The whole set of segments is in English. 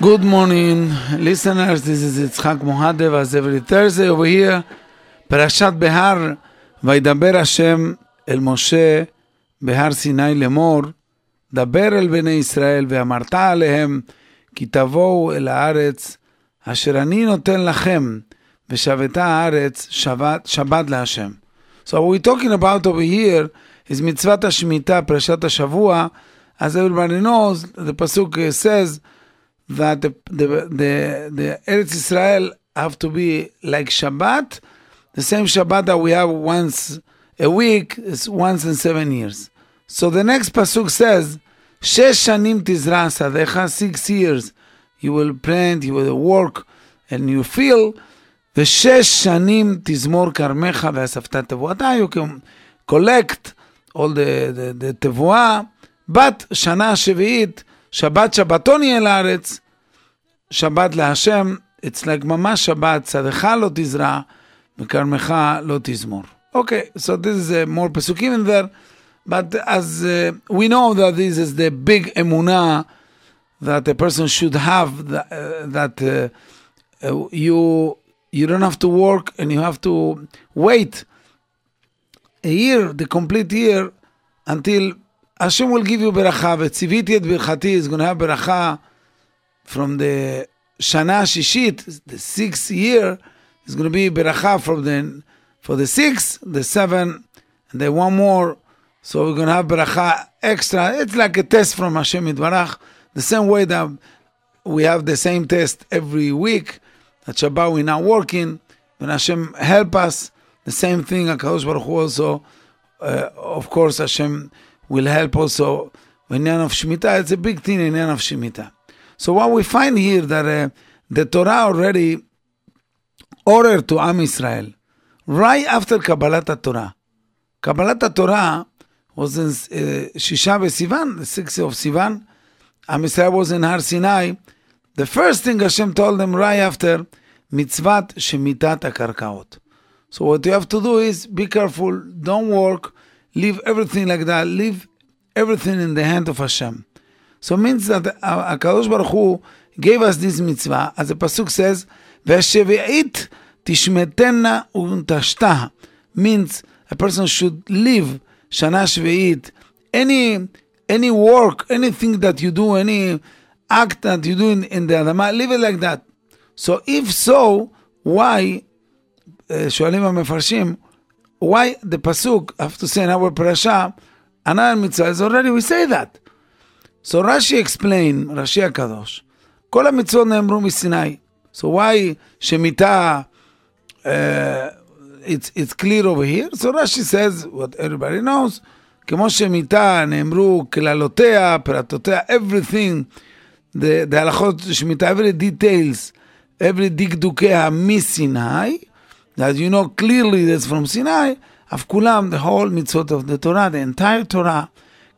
Good morning, listeners. This is Yitzhak Muadev. As every Thursday over here, Parashat Behar, Vaidaber Hashem el Moshe Behar Sinai Lemor, Daber el Bene Israel ve'amarta alehem, כי El Aretz הארץ אשר אני VeShaveta Aretz ושבתה הארץ So what we're talking about over here is mitzvah השמיטה, Parashat השבוע, as everybody knows, the pasuk says, that the, the, the, the Eretz Israel have to be like Shabbat, the same Shabbat that we have once a week, is once in seven years. So the next pasuk says, שש שנים תזרע שדיך, six years you will plant, you will work, and you feel, ושש שנים תזמור כרמך ואספת תבואתה, you can collect all the, the, the תבואה, בת שנה שביעית, Shabbat Shabbatoni El Aretz, Shabbat LaHashem, it's like Mama Shabbat, Sadecha Lo Tizra, Mekarmecha Lo Tizmor. Okay, so this is uh, more Pesukim in there, but as uh, we know that this is the big Emunah that a person should have, uh, that, uh, that you you don't have to work and you have to wait a year, the complete year, until Hashem will give you beracha. Vetziviti et birchati is going to have beracha from the Shana Shishit, the sixth year, is going to be beracha from the for the six, the seven, and then one more. So we're going to have beracha extra. It's like a test from Hashem Yitbarach. The same way that we have the same test every week. At Shabbat we're not working. When Hashem help us, the same thing. Hakadosh Baruch Hu also, uh, of course, Hashem will help also. Inyan of Shemitah, it's a big thing. In inyan of Shemitah. So what we find here that uh, the Torah already ordered to Am Israel right after Kabbalat Torah. Kabbalat Torah was in uh, Shisha Sivan, the sixth of Sivan. Am Israel was in Har Sinai. The first thing Hashem told them right after mitzvat shemitat akarkaot. So what you have to do is be careful, don't work, leave everything like that, leave everything in the hand of Hashem. So it means that HaKadosh Baruch Hu gave us this mitzvah, as the Pasuk says, והשביעית תשמטנה ונטשתה. Means a person should live שנה שביעית. Any, any work, anything that you do, any act that you do in, in the אדמה, live it like that. So if so, why, שואלים המפרשים, why the pasuk, I have to say in our parasha, another mitzvah is already, we say that. So Rashi explain, Rashi הקדוש, כל המצוות נאמרו מסיני. So why שמיטה, uh, it's, it's clear over here? So Rashi says, what everybody knows, כמו שמיטה נאמרו כללותיה, פרטותיה, everything, the, the הלכות שמיטה, every details, every דקדוקיה מסיני, that you know clearly that's from סיני, אף כולם, the whole מצוות of the Torah, the entire Torah,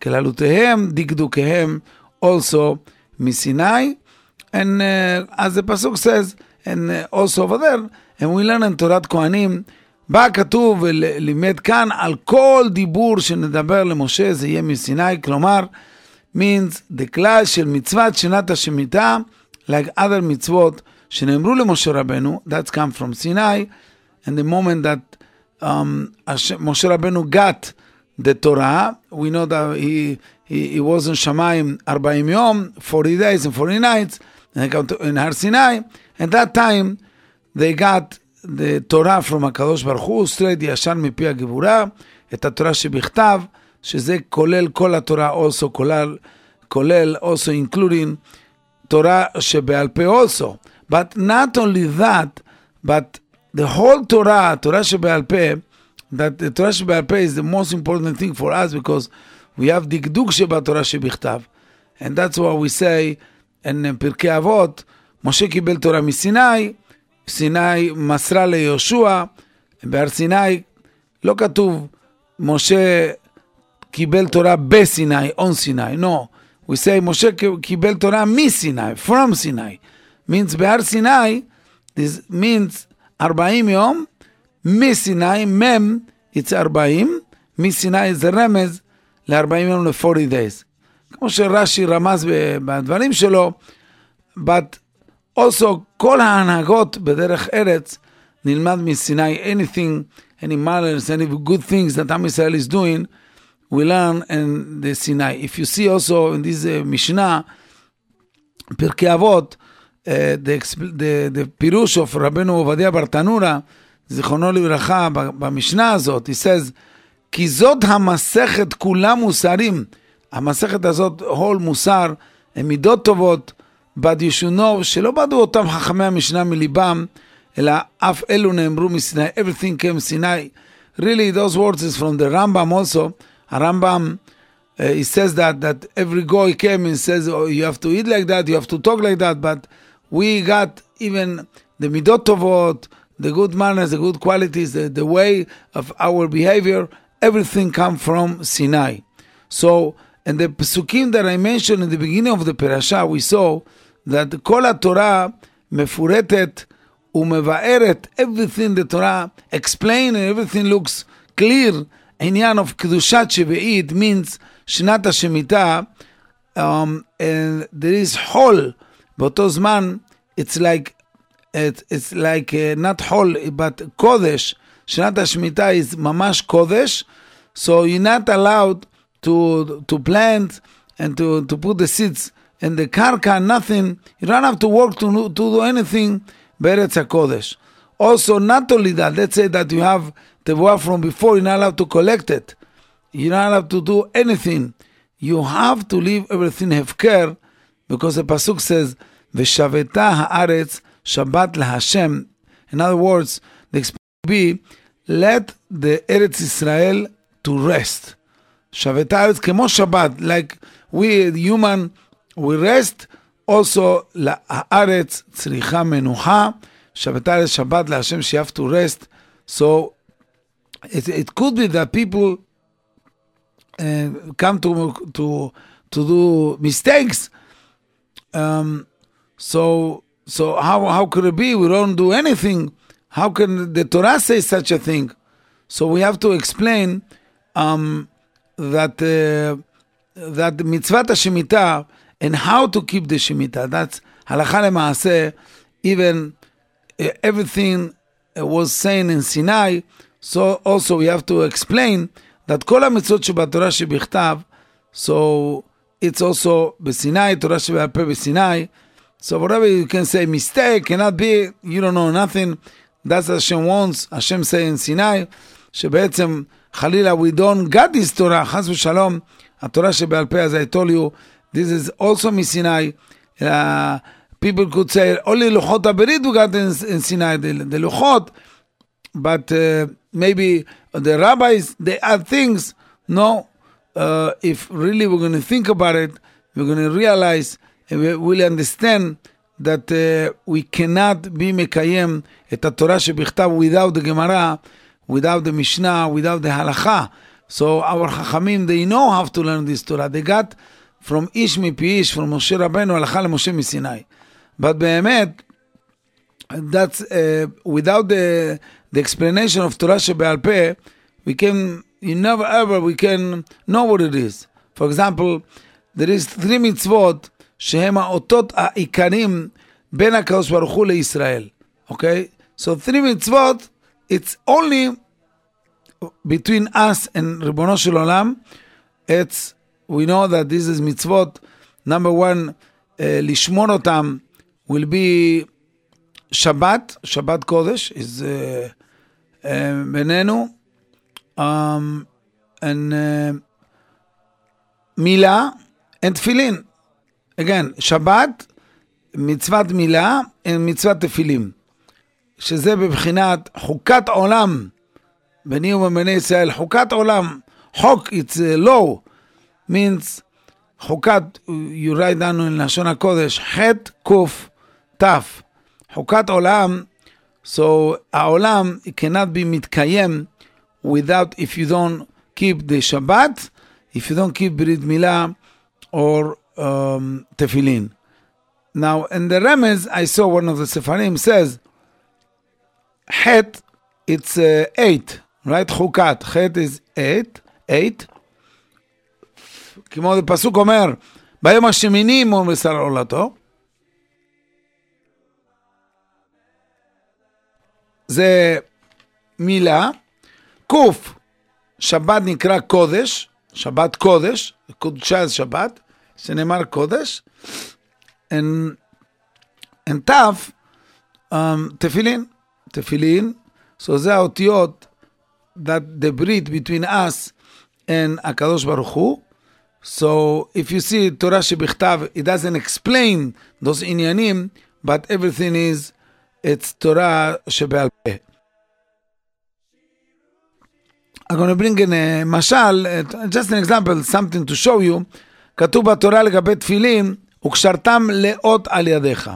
כללותיהם, דקדוקיהם, also מסיני, and uh, as the pasuk says, and uh, also over there, and we learn in תורת כהנים, בא כתוב ולימד כאן על כל דיבור שנדבר למשה זה יהיה מסיני, כלומר, means the כלל של מצוות שנת השמיטה, like other מצוות שנאמרו למשה רבנו, that's come from Sinai, and the moment that um, Moshe Rabbeinu got the Torah, we know that he, he, he was in Shamayim 40 yom, 40 days and 40 nights, and they got to, in Har Sinai, and that time they got the Torah from הקדוש ברוך הוא, straight ישר מפי הגבורה, את התורה שבכתב, שזה כולל כל התורה, also כולל, כולל also including תורה שבעל פה also. But not only that, but the whole Torah, תורה שבעל פה, that the תורה שבעל פה is the most important thing for us because we have דקדוק שבתורה שבכתב. And that's what we say in פרקי אבות, משה קיבל תורה מסיני, סיני מסרה ליהושע, בהר סיני לא כתוב משה קיבל תורה בסיני, on סיני, no. We say משה קיבל תורה מסיני, from סיני. means בהר סיני, this means 40 יום, מסיני, מם, it's 40, מסיני זה רמז ל-40 יום ל-40 days. כמו שרש"י רמז בדברים שלו, but also כל ההנהגות בדרך ארץ נלמד מסיני, anything, any manners, any good things that עם ישראל is doing, we learn in the Sinai. If you see also in this uh, Mishnah, פרקי אבות, uh, the, פירוש of רבנו עובדיה ברטנורה, זיכרונו לברכה, במשנה הזאת, he says, כי זאת המסכת כולה מוסרים. המסכת הזאת, הול מוסר, הן מידות טובות, should know שלא בדו אותם חכמי המשנה מליבם, אלא אף אלו נאמרו מסיני, everything came סיני. Really, those words is from the Rambam also. הרמב"ם, uh, he says that, that every guy came and says, oh, you have to eat like that, you have to talk like that, but we got even the midot tovot, the good manners, the good qualities, the, the way of our behavior, everything come from Sinai. So, in the psukim that I mentioned in the beginning of the parasha, we saw that כל התורה מפורטת ומבארת, everything the Torah explain and everything looks clear. עניין of קדושת שביעית means שנת השמיטה, um, and there is חול, באותו זמן, it's like it, it's like uh, not hol but kodesh. Shanat shmita is mamash kodesh, so you're not allowed to to plant and to, to put the seeds in the karka, nothing. You don't have to work to, to do anything. Beretz kodesh Also, not only that, let's say that you have tevuah from before, you're not allowed to collect it. You're not allowed to do anything. You have to leave everything hefker because the pasuk says, "V'shaveta haaretz Shabbat laHashem." In other words, the expression be, let the Eretz Israel to rest. Shaveta haaretz kemo Shabbat, like we human, we rest. Also, haaretz tzricha menucha. Shabbat is Shabbat laHashem. She have to rest. So it, it could be that people uh, come to to to do mistakes. Um, so, so how, how could it be? We don't do anything. How can the Torah say such a thing? So we have to explain um, that uh, that mitzvah shemitah and how to keep the shemitah. That's halacha lemaaseh. Even uh, everything uh, was saying in Sinai. So also we have to explain that kol hamitzvot shebatorah shebichtav. So it's also b'Sinai Torah shebape b'Sinai. So whatever you can say mistake, cannot be, you don't know nothing. That's what Hashem wants, Hashem say in סיני, שבעצם חלילה we don't got this תורה, חס ושלום, התורה שבעל פה, as I told you, this is also מסיני. Uh, people could say, only לוחות הברית we got in, in סיני, the, the לוחות, but uh, maybe the rabbis they add things. No, uh, if really we're going to think about it, we're going to realize and we will understand that uh, we cannot be mekayem את התורה שבכתב without the Gemara, without the Mishnah, without the Halacha. So our Chachamim, they know how to learn this Torah. They got from ish מפי איש, from משה רבנו, הלכה למשה מסיני. But באמת, that's uh, without the the explanation of Torah שבעל פה, we can, you never ever, we can know what it is. For example, there is three mitzvot שהם האותות העיקריים בין הקדוש ברוך הוא לישראל, אוקיי? So three mitzvot, it's only between us and ריבונו של עולם. It's, we know that this is mitzvot, number one, uh, לשמור אותם will be שבת, שבת קודש, is uh, uh, בינינו, um, and uh, מילה and תפילין. Again, שבת, מצוות מילה and מצוות תפילים, שזה בבחינת חוקת עולם, בני ובבני ישראל, חוקת עולם, חוק, it's a law, means חוקת, you write down in לשון הקודש, ח' ק' ת', חוקת עולם, so העולם cannot be מתקיים without if you don't keep the Shabbat, if you don't keep ברית מילה or um, tefillin. Now, in the Remez, I saw one of the Sefarim says, Het, it's uh, eight, right? Chukat. Het is eight, eight. כמו הפסוק אומר, ביום השמיני מול בשר עולתו. זה מילה. קוף, שבת נקרא קודש, שבת קודש, קודשה זה שבת. שנאמר קודש. And, and תף, um, תפילין, תפילין, so זה האותיות that the ברית between us and הקדוש ברוך הוא. So if you see תורה שבכתב, it doesn't explain those עניינים, but everything is, it's תורה שבעל פה. I'm going to bring in a משל, just an example, something to show you. כתוב בתורה לגבי תפילין, וקשרתם לאות על ידיך.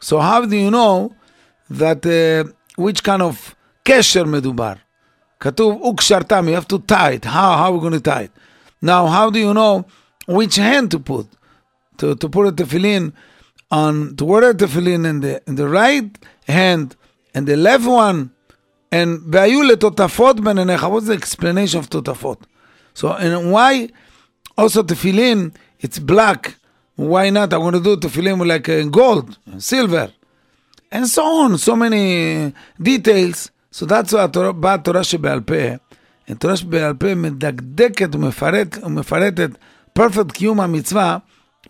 So how do you know that uh, which kind of קשר מדובר? כתוב וקשרתם, you have to tie it. How, how are we going to tie it? Now, how do you know which hand to put? To, to put a tefillin on, to wear a tefillin in the, in the right hand and the left one. And והיו לטוטפות בין עיניך. What's the explanation of תוטפות? So, and why also tefillin, it's black. Why not? I'm going to do tefillin with like uh, gold, silver, and so on. So many details. So that's why התורה, באה התורה שבעל פה. התורה שבעל פה מדקדקת ומפרט, ומפרטת פרפקט קיום המצווה,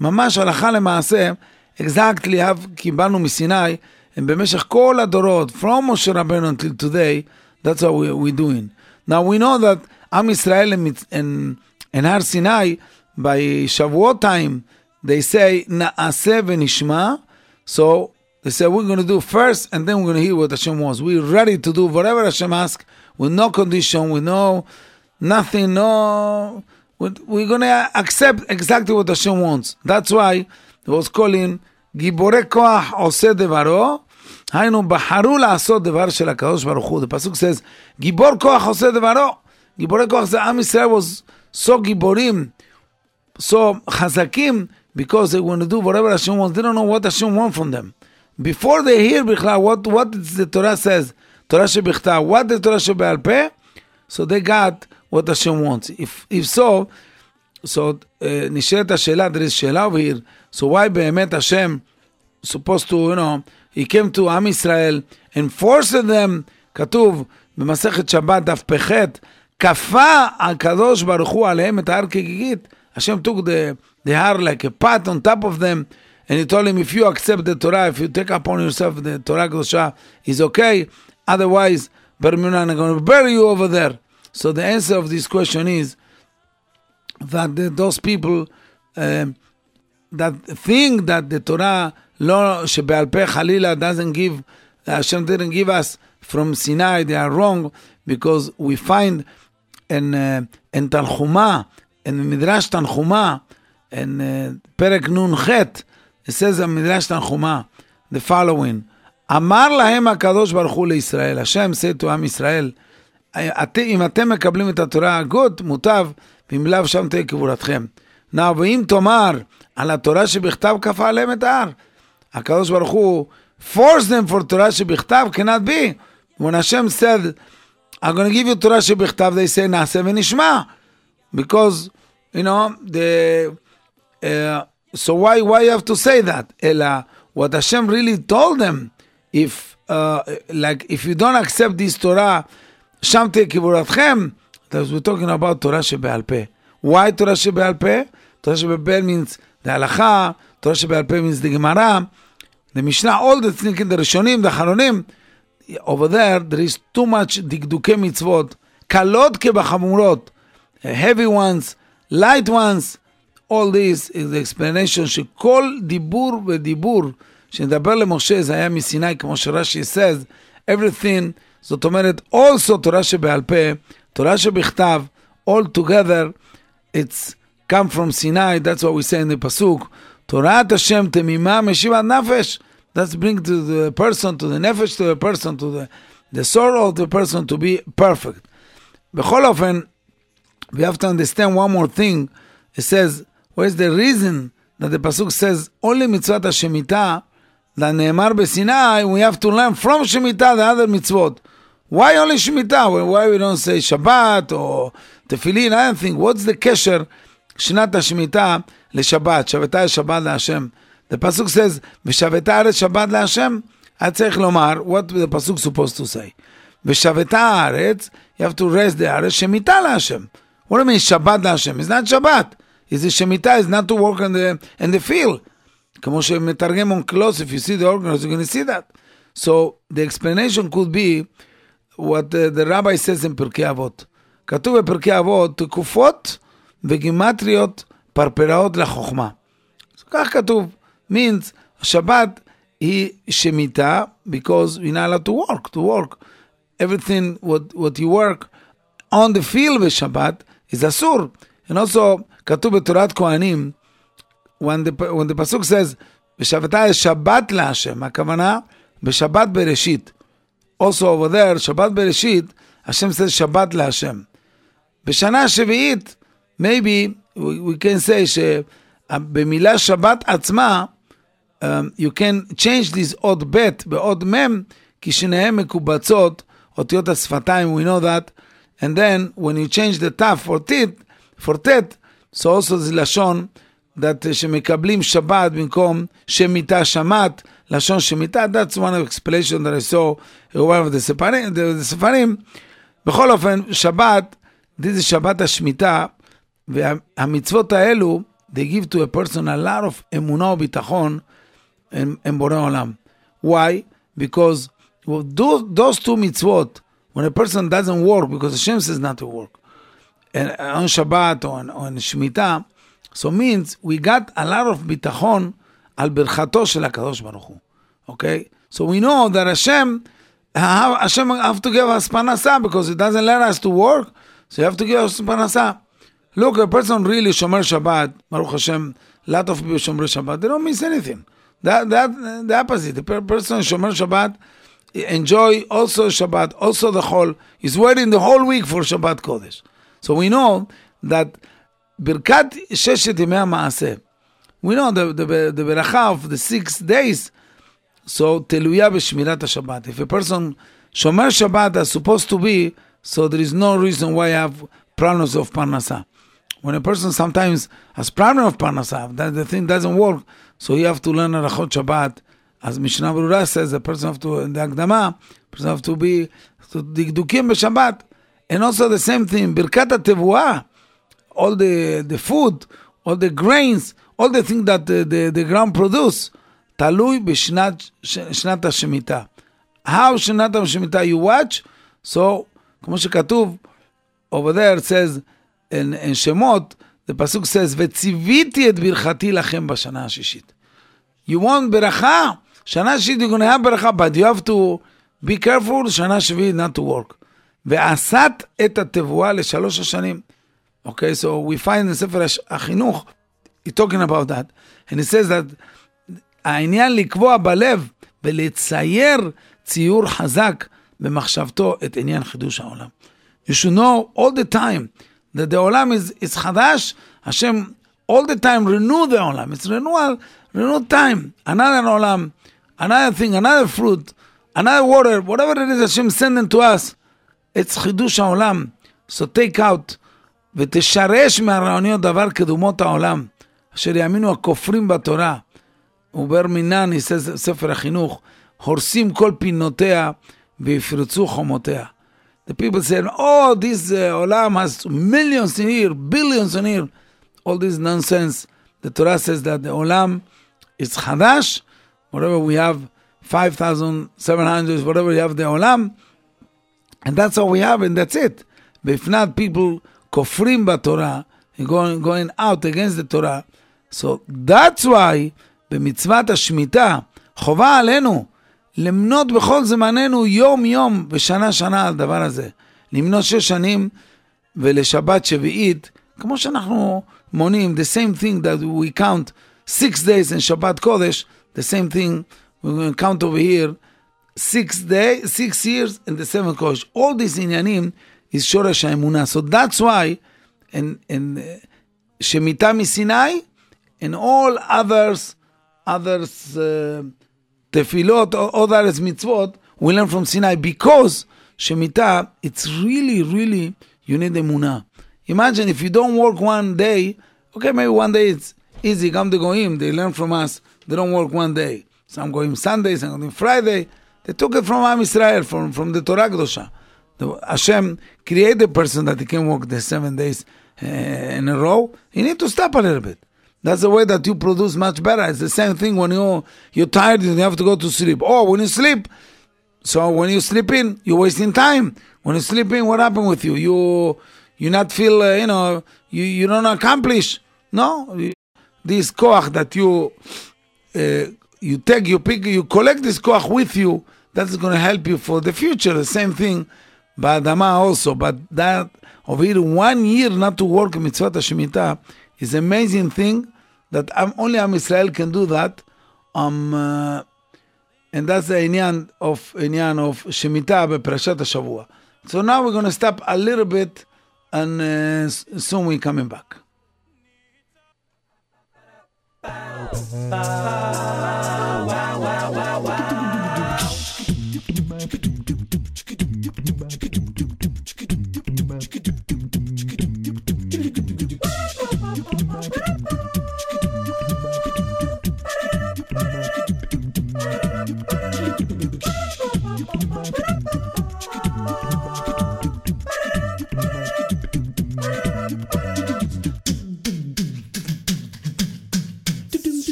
ממש הלכה למעשה, exactly how קיבלנו מסיני, במשך כל הדורות, from משה רבנו until today, that's what we, we're doing. Now we know that עם ישראל in, in הר סיני, by שבועות time, they say נעשה ונשמע, so they say we're going to do first and then we're going to hear what Hashem wants. We're ready to do whatever Hashem asks with no condition, with no nothing, no. We're going to accept exactly what Hashem wants. That's why it was calling גיבורי כוח עושה דברו, היינו בחרו לעשות דבר של הקדוש ברוך הוא. The pasuk says, גיבור כוח עושה דברו. גיבורי כוח זה עם ישראל was so גיבורים, so חזקים, because they want to do whatever Hashem wants. They don't know what Hashem wants from them. Before they hear בכלל what, what the Torah says, תורה שבכתב, what the תורה שבעל פה, so they got what Hashem wants. If, if so, so uh, נשאלת השאלה, there is שאלה over here, so why באמת השם supposed to, you know, he came to עם ישראל and forced them, כתוב במסכת שבת דף פח, כפה הקדוש ברוך הוא עליהם את ההר כגיגית, השם took the, the הר like a pat on top of them, and he told him, if you accept the Torah, if you take upon yourself the Torah Kedosha, is okay. Otherwise, Bermuda are going to bury you over there. So the answer of this question is that the, those people um, that think that the Torah לא, שבעל פה חלילה doesn't give, Hashem didn't give us from Sinai, they are wrong because we find in, uh, in תנחומה, in מדרש תנחומה, in uh, פרק נ"ח, it says במדרש תנחומה, the following, אמר להם הקדוש ברוך הוא לישראל, השם said עם ישראל, אם אתם מקבלים את התורה, good, מוטב, ואם לאו שם תהיה קבורתכם. Now, ואם תאמר על התורה שבכתב כפה עליהם את ההר, הקדוש ברוך הוא force them for תורה שבכתב cannot be. When Hashem said, I'm going to give you Torah Shebichtav, they say Naseh Venishma. Because, you know, the. Uh, so why why you have to say that? Ela, what Hashem really told them, if uh, like if you don't accept this Torah, Shamte Kiburatchem, because we're talking about Torah Shebe'al Why Torah Shebe'al Torah Shebe'al means the Halacha, Torah Shebe'al means the Gemara, the Mishnah, all the things in the Rishonim, the Haronim, over there, there is too much דקדוקי מצוות, קלות כבחמורות, heavy ones, light ones, all this is the explanation שכל דיבור ודיבור שנדבר למשה זה היה מסיני, כמו שרש"י says, everything, זאת אומרת, also תורה שבעל פה, תורה שבכתב, all together, it's come from Sinai, that's what we say in the pasuk, תורת השם תמימה משיבת נפש. That's bring to the person, to the nefesh, to the person, to the, the soul of the person to be perfect. בכל אופן, we have to understand one more thing. It says, where's the reason that the pasuk says, only מצוות השמיטה, that נאמר בסיני, we have to learn from שמיטה the other mitzvot. Why only שמיטה? Why we don't say שבת or תפילין? I don't think. What's the קשר שנת השמיטה לשבת? שבתה שבת להשם. The pasuk says, "V'shaveta aretz Shabbat laHashem." I צריך לומר, what the pasuk supposed to say? "V'shaveta aretz." You have to rest the aretz shemitah laHashem. What do I mean Shabbat להשם? It's not Shabbat. It's the shemitah. It's not to work in the in the field. כמו שמתרגם Onkelos, if you see the organ, you're going to see that. So the explanation could be what the rabbi says in פרקי אבות. כתוב בפרקי אבות, תקופות וגימטריות פרפראות לחוכמה. כך כתוב means השבת היא שמיטה, because you're not allowed to work, to work. Everything what, what you work on the field בשבת is אסור. And also, כתוב בתורת כהנים, when the, when the pasuk says, בשבתה יש שבת להשם, הכוונה בשבת בראשית. Also over there, שבת בראשית, השם says שבת להשם. בשנה השביעית, maybe we, we can say שבמילה שבת עצמה, um, you can change this אות ב' באות מ', כי שניהם מקובצות, אותיות השפתיים, we know that, and then when you change the ת' for tit, for tet, so also זה לשון that שמקבלים שבת במקום שמיטה שמט, לשון שמיטה, that's one of the explanation that I saw one of the ספרים, the, the ספרים. בכל אופן, שבת, this is שבת השמיטה, והמצוות האלו, they give to a person a lot of אמונה וביטחון and, and Borei Olam. Why? Because well, those, those two mitzvot, when a person doesn't work, because Hashem says not to work, and on Shabbat or on, on Shemitah, so means we got a lot of bitachon al birchato shel HaKadosh Baruch Hu. Okay? So we know that Hashem, Hashem have to give us panasa because it doesn't let us to work, so you have to give us panasa. Look, a person really shomer Shabbat, Baruch Hashem, lot of people shomer Shabbat, they don't miss anything. That, that, the opposite. The person Shomer Shabbat enjoy also Shabbat, also the whole, is waiting the whole week for Shabbat Kodesh. So we know that Birkat Sheshet Yimei Maaseh, we know the, the, the beracha of the six days, so teluya b'shmirat Shabbat. If a person shomer Shabbat is supposed to be, so there is no reason why I have problems of parnasa when a person sometimes has problem of parnasah, that the thing doesn't work, so you have to learn Arachot Shabbat. As Mishnah Berurah says, the person have to, in the Agdama, person have to be, to dikdukim Shabbat. And also the same thing, Birkat tevua. all the, the food, all the grains, all the things that the, the, the ground produce, talui b'shnat shnat shemitah. How shnat shemitah you watch? So, כמו שכתוב, over there it says, in, in שמות, the פסוק says, וציוויתי את ברכתי לכם בשנה השישית. You want ברכה, שנה שישית have ברכה, but you have to be careful, שנה שביעית not to work. ועשת את התבואה לשלוש השנים. Okay, so we find in ספר החינוך, he talking about that, and he says that העניין לקבוע בלב ולצייר ציור חזק במחשבתו את עניין חידוש העולם. You should know all the time that the עולם is, is חדש, השם all the time renew the עולם, it's renewal, renew time, another עולם, another thing, another fruit, another water, whatever it is השם sending to us, it's חידוש העולם. So take out ותשרש מהרעיוניות דבר קדומות העולם, אשר יאמינו הכופרים בתורה. ובר מינן, ספר החינוך, הורסים כל פינותיה ויפרצו חומותיה. The people said, oh, this uh, עולם has millions in here, billions in here. All this nonsense. The Torah says that the עולם is חדש, whatever we have, 5,700, whatever we have the עולם, and that's all we have, and that's it. But if not, people כופרים בתורה, going, going out against the Torah. So that's why במצוות השמיטה חובה עלינו למנות בכל זמננו יום-יום ושנה-שנה על הדבר הזה. למנות שש שנים ולשבת שביעית, כמו שאנחנו מונים, the same thing that we count six days in שבת קודש, the same thing to count over here, six days, six years in the seventh קודש. All these עניינים is שורש האמונה. So that's why in, in שמיטה מסיני and all others, others uh, tefillot, all, that is mitzvot, we learn from Sinai because Shemitah, it's really, really, you need the munah. Imagine if you don't work one day, okay, maybe one day it's easy, come to Goim, they learn from us, they don't work one day. Some Goim Sunday, some Goim Friday. They took it from Am Israel, from, from the Torah Gdosha. The, Hashem created a person that he can work the seven days uh, in a row. You need to stop a little bit. That's the way that you produce much better. It's the same thing when you you're tired and you have to go to sleep. Oh, when you sleep, so when you sleep in, you're wasting time. When you sleep in, what happened with you? You you not feel uh, you know you you don't accomplish. No, this koach that you uh, you take, you pick, you collect this koach with you. That's going to help you for the future. The same thing, Ba'adama also. But that over here, one year not to work mitzvah shemitah is amazing thing that um, only Am Israel can do that. Um, uh, and that's the inyan of inyan of shemitah beParashat Shavua. So now we're going to stop a little bit, and uh, soon we're coming back.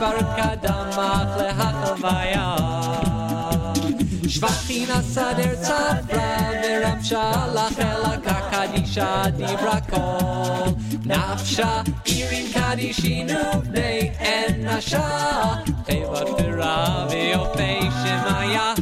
Haya shvar kadamach lehachavaya Shvachin asader tzafra Veram shalach elaka kadisha dibra kol Nafsha irim kadishinu bnei en nasha Tevat v'ra ve'ofei shemaya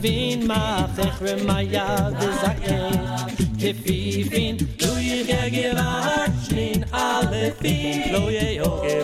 fin ma tech ma ya de zakh ke fi fin du ye ge ge in alle fin lo ye yo ge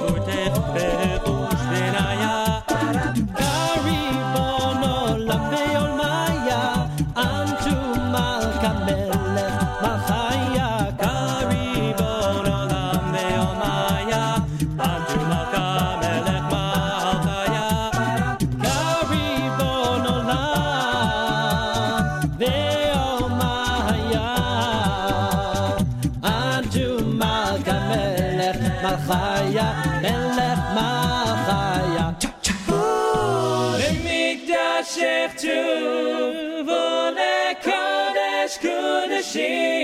kodeshim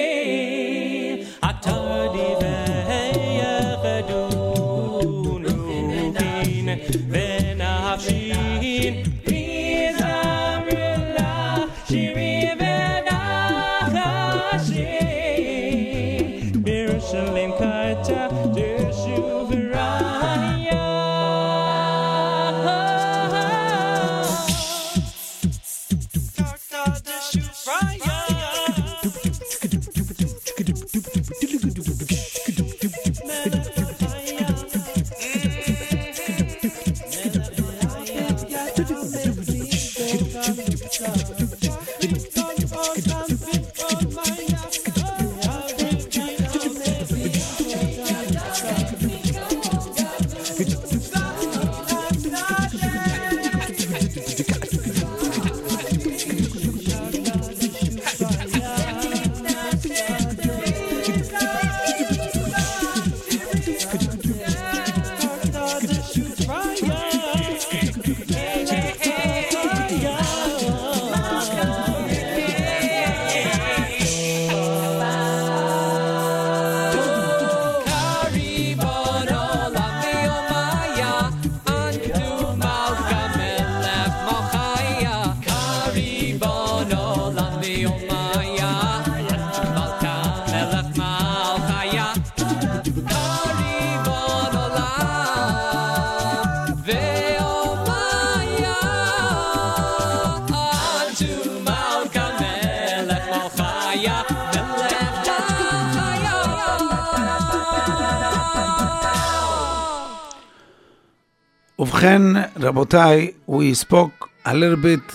ובכן, רבותיי, we spoke a little bit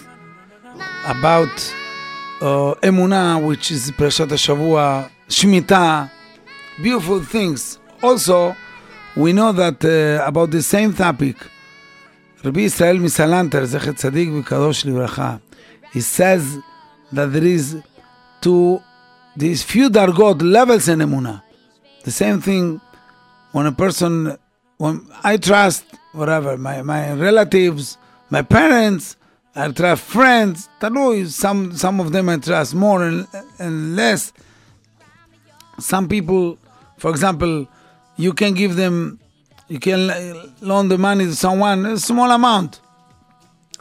about uh, אמונה, which is פרשת השבוע, שמיטה, beautiful things. Also, we know that uh, about the same topic, רבי ישראל מסלנטר, זכר צדיק וקדוש לברכה, he says that there is two, these few דרגות, levels in אמונה. The same thing when a person, when I trust whatever, my, my relatives, my parents, I trust friends, תלוי, some, some of them I trust more and, and less. Some people, for example, you can give them, you can loan the money to someone, a small amount,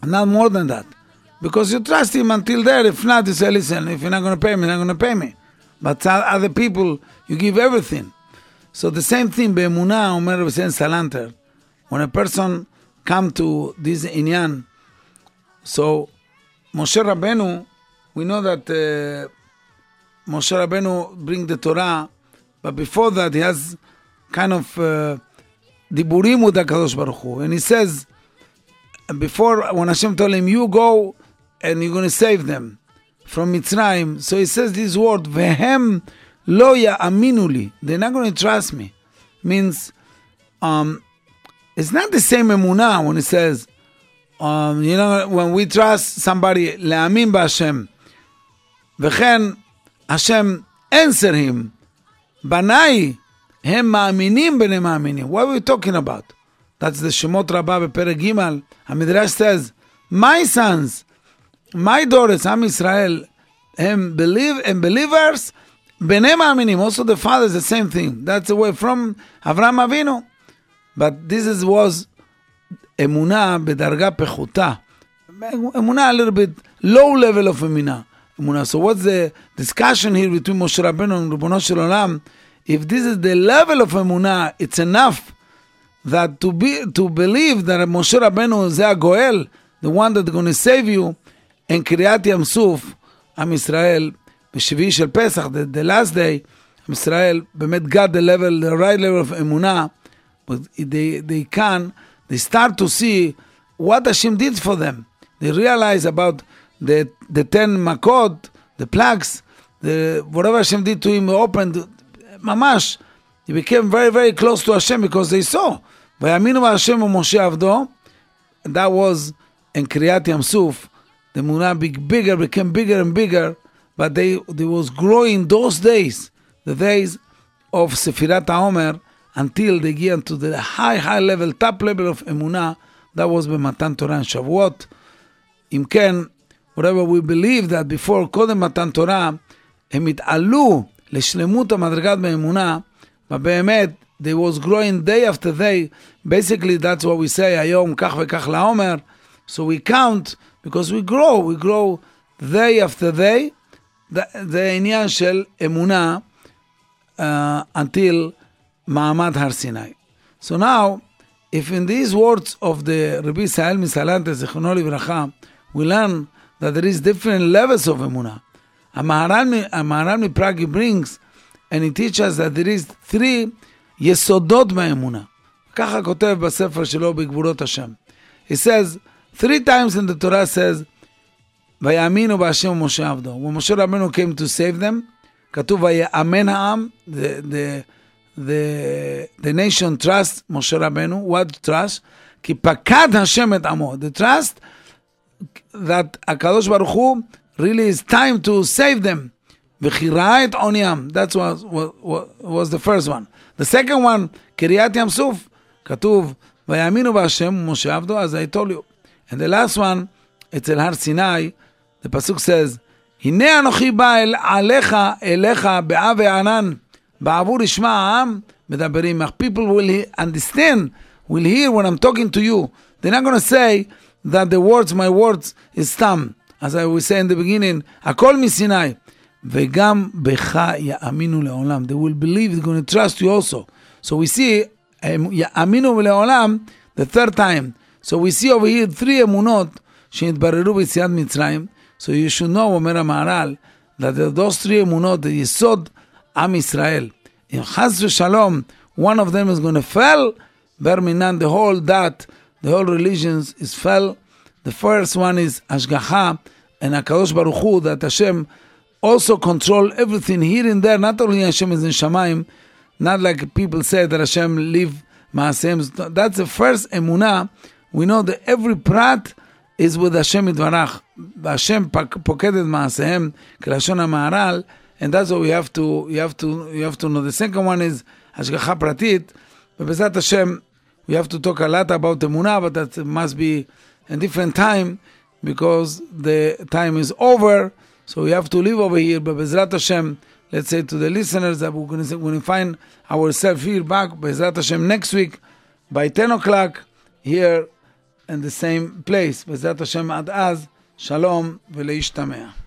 not more than that. Because you trust him until there. If not, you say, listen, if you're not going to pay me, you're not going to pay me. But other people, you give everything. So the same thing באמונה, אומר רבי סן סלנטר, when a person come to this inyan, so Moshe Rabenu, we know that uh, Moshe Rabenu bring the Torah, but before that he has kind of uh, diburim uh, with Hakadosh Baruch Hu, and he says before when Hashem told him, "You go and you're going to save them from Mitzrayim," so he says this word, "Vehem." Loya aminuli, they're not going to trust me. Means um, it's not the same אמונה when it says, um, you know, when we trust somebody, להאמין בהשם, וכן השם answer him, בניי הם מאמינים בני מאמינים. What are we talking about? That's the שמות רבה בפרק ג', המדרש says, my sons, my daughters, עם ישראל, הם believe, הם believers, בני מאמינים, also the father is the same thing. That's away from אברהם אבינו. But this is, was אמונה בדרגה פחותה. אמונה a little bit low level of אמונה. אמונה. So what's the discussion here between משה רבנו and ריבונו של עולם? If this is the level of אמונה, it's enough that to be to believe that משה רבנו זה הגואל, the one that's going to save you, and קריאת ים סוף, עם ישראל, בשביעי של פסח, the, the last day, עם ישראל באמת got the level, the right level of אמונה, but they, they can, they start to see what Hashem did for them. They realize about the, the ten makot, the plagues, the, whatever Hashem did to him, opened, ממש, he became very very close to Hashem because they saw. ויאמינו בהשם ומשה עבדו, that was in קריאת ים סוף, the אמונה big, bigger, became bigger and bigger, but they, they was growing those days, the days of ספירת העומר, until they get to the high high level, top level of אמונה, that was במתן תורה and שבועות. אם כן, whatever we believe that before, קודם מתן תורה, הם התעלו לשלמות המדרגת באמונה, ובאמת, they was growing day after day, basically that's what we say היום כך וכך לעומר, so we count, because we grow, we grow day after day, זה- זה עניין של אמונה uh, until מעמד הר סיני. So now, if in these words of the Rabbi Sa'el Misalante, זיכרונו לברכה, we learn that there is different levels of אמונה. המהר"ל מ- המהר"ל מפראג brings, and he teaches that there is three יסודות באמונה. ככה כותב בספר שלו בגבולות השם. He says, three times in the Torah says, ויאמינו בהשם ומשה עבדו. When Moshe Rabbeinu came to save them, כתוב ויאמן העם, the, the, the, the nation trust משה רבנו, what trust? כי פקד השם את עמו. The trust that הקדוש ברוך הוא really is time to save them. וכי ראה את עוניים. That's was, was, was the first one. The second one, קריית ים סוף, כתוב, ויאמינו בהשם ומשה עבדו, אז I told you. And the last one, אצל הר סיני, the pasuk says, הנה אנוכי בא אל, עליך, אליך, באה וענן, בעבור ישמע העם, מדברים. People will he- understand, will hear when I'm talking to you. They're not going to say that the words, my words, is stam. As I will say in the beginning, הכל מסיני. וגם בך יאמינו לעולם. They will believe, they're going to trust you also. So we see, הם יאמינו לעולם, the third time. So we see over here three אמונות שהתבררו ביציאת מצרים. So you should know, אומר המהר"ל, that those three אמונות, the יסוד Am Israel. If Chas Shalom, one of them is going to fail, Berminan, the whole that, the whole religions is fell. The first one is Ashgacha and Akadosh Baruch Hu, that Hashem also control everything here and there. Not only Hashem is in Shemaim, not like people say that Hashem live Maaseim. That's the first Emuna. We know that every prat is with Hashem Idvarach. Hashem pocketed Maaseim, Kelashon HaMaharal, and that's what we have to you have to you have to know. The second one is Hashgacha Pratit. But Bezrat Hashem, we have to talk a lot about the Munah, but that must be a different time because the time is over. So we have to live over here. But Bezrat Hashem, let's say to the listeners that we're going to find ourselves here back, Bezrat Hashem, next week by 10 o'clock here in the same place. Bezrat Hashem, ad az, shalom, ולהשתמע.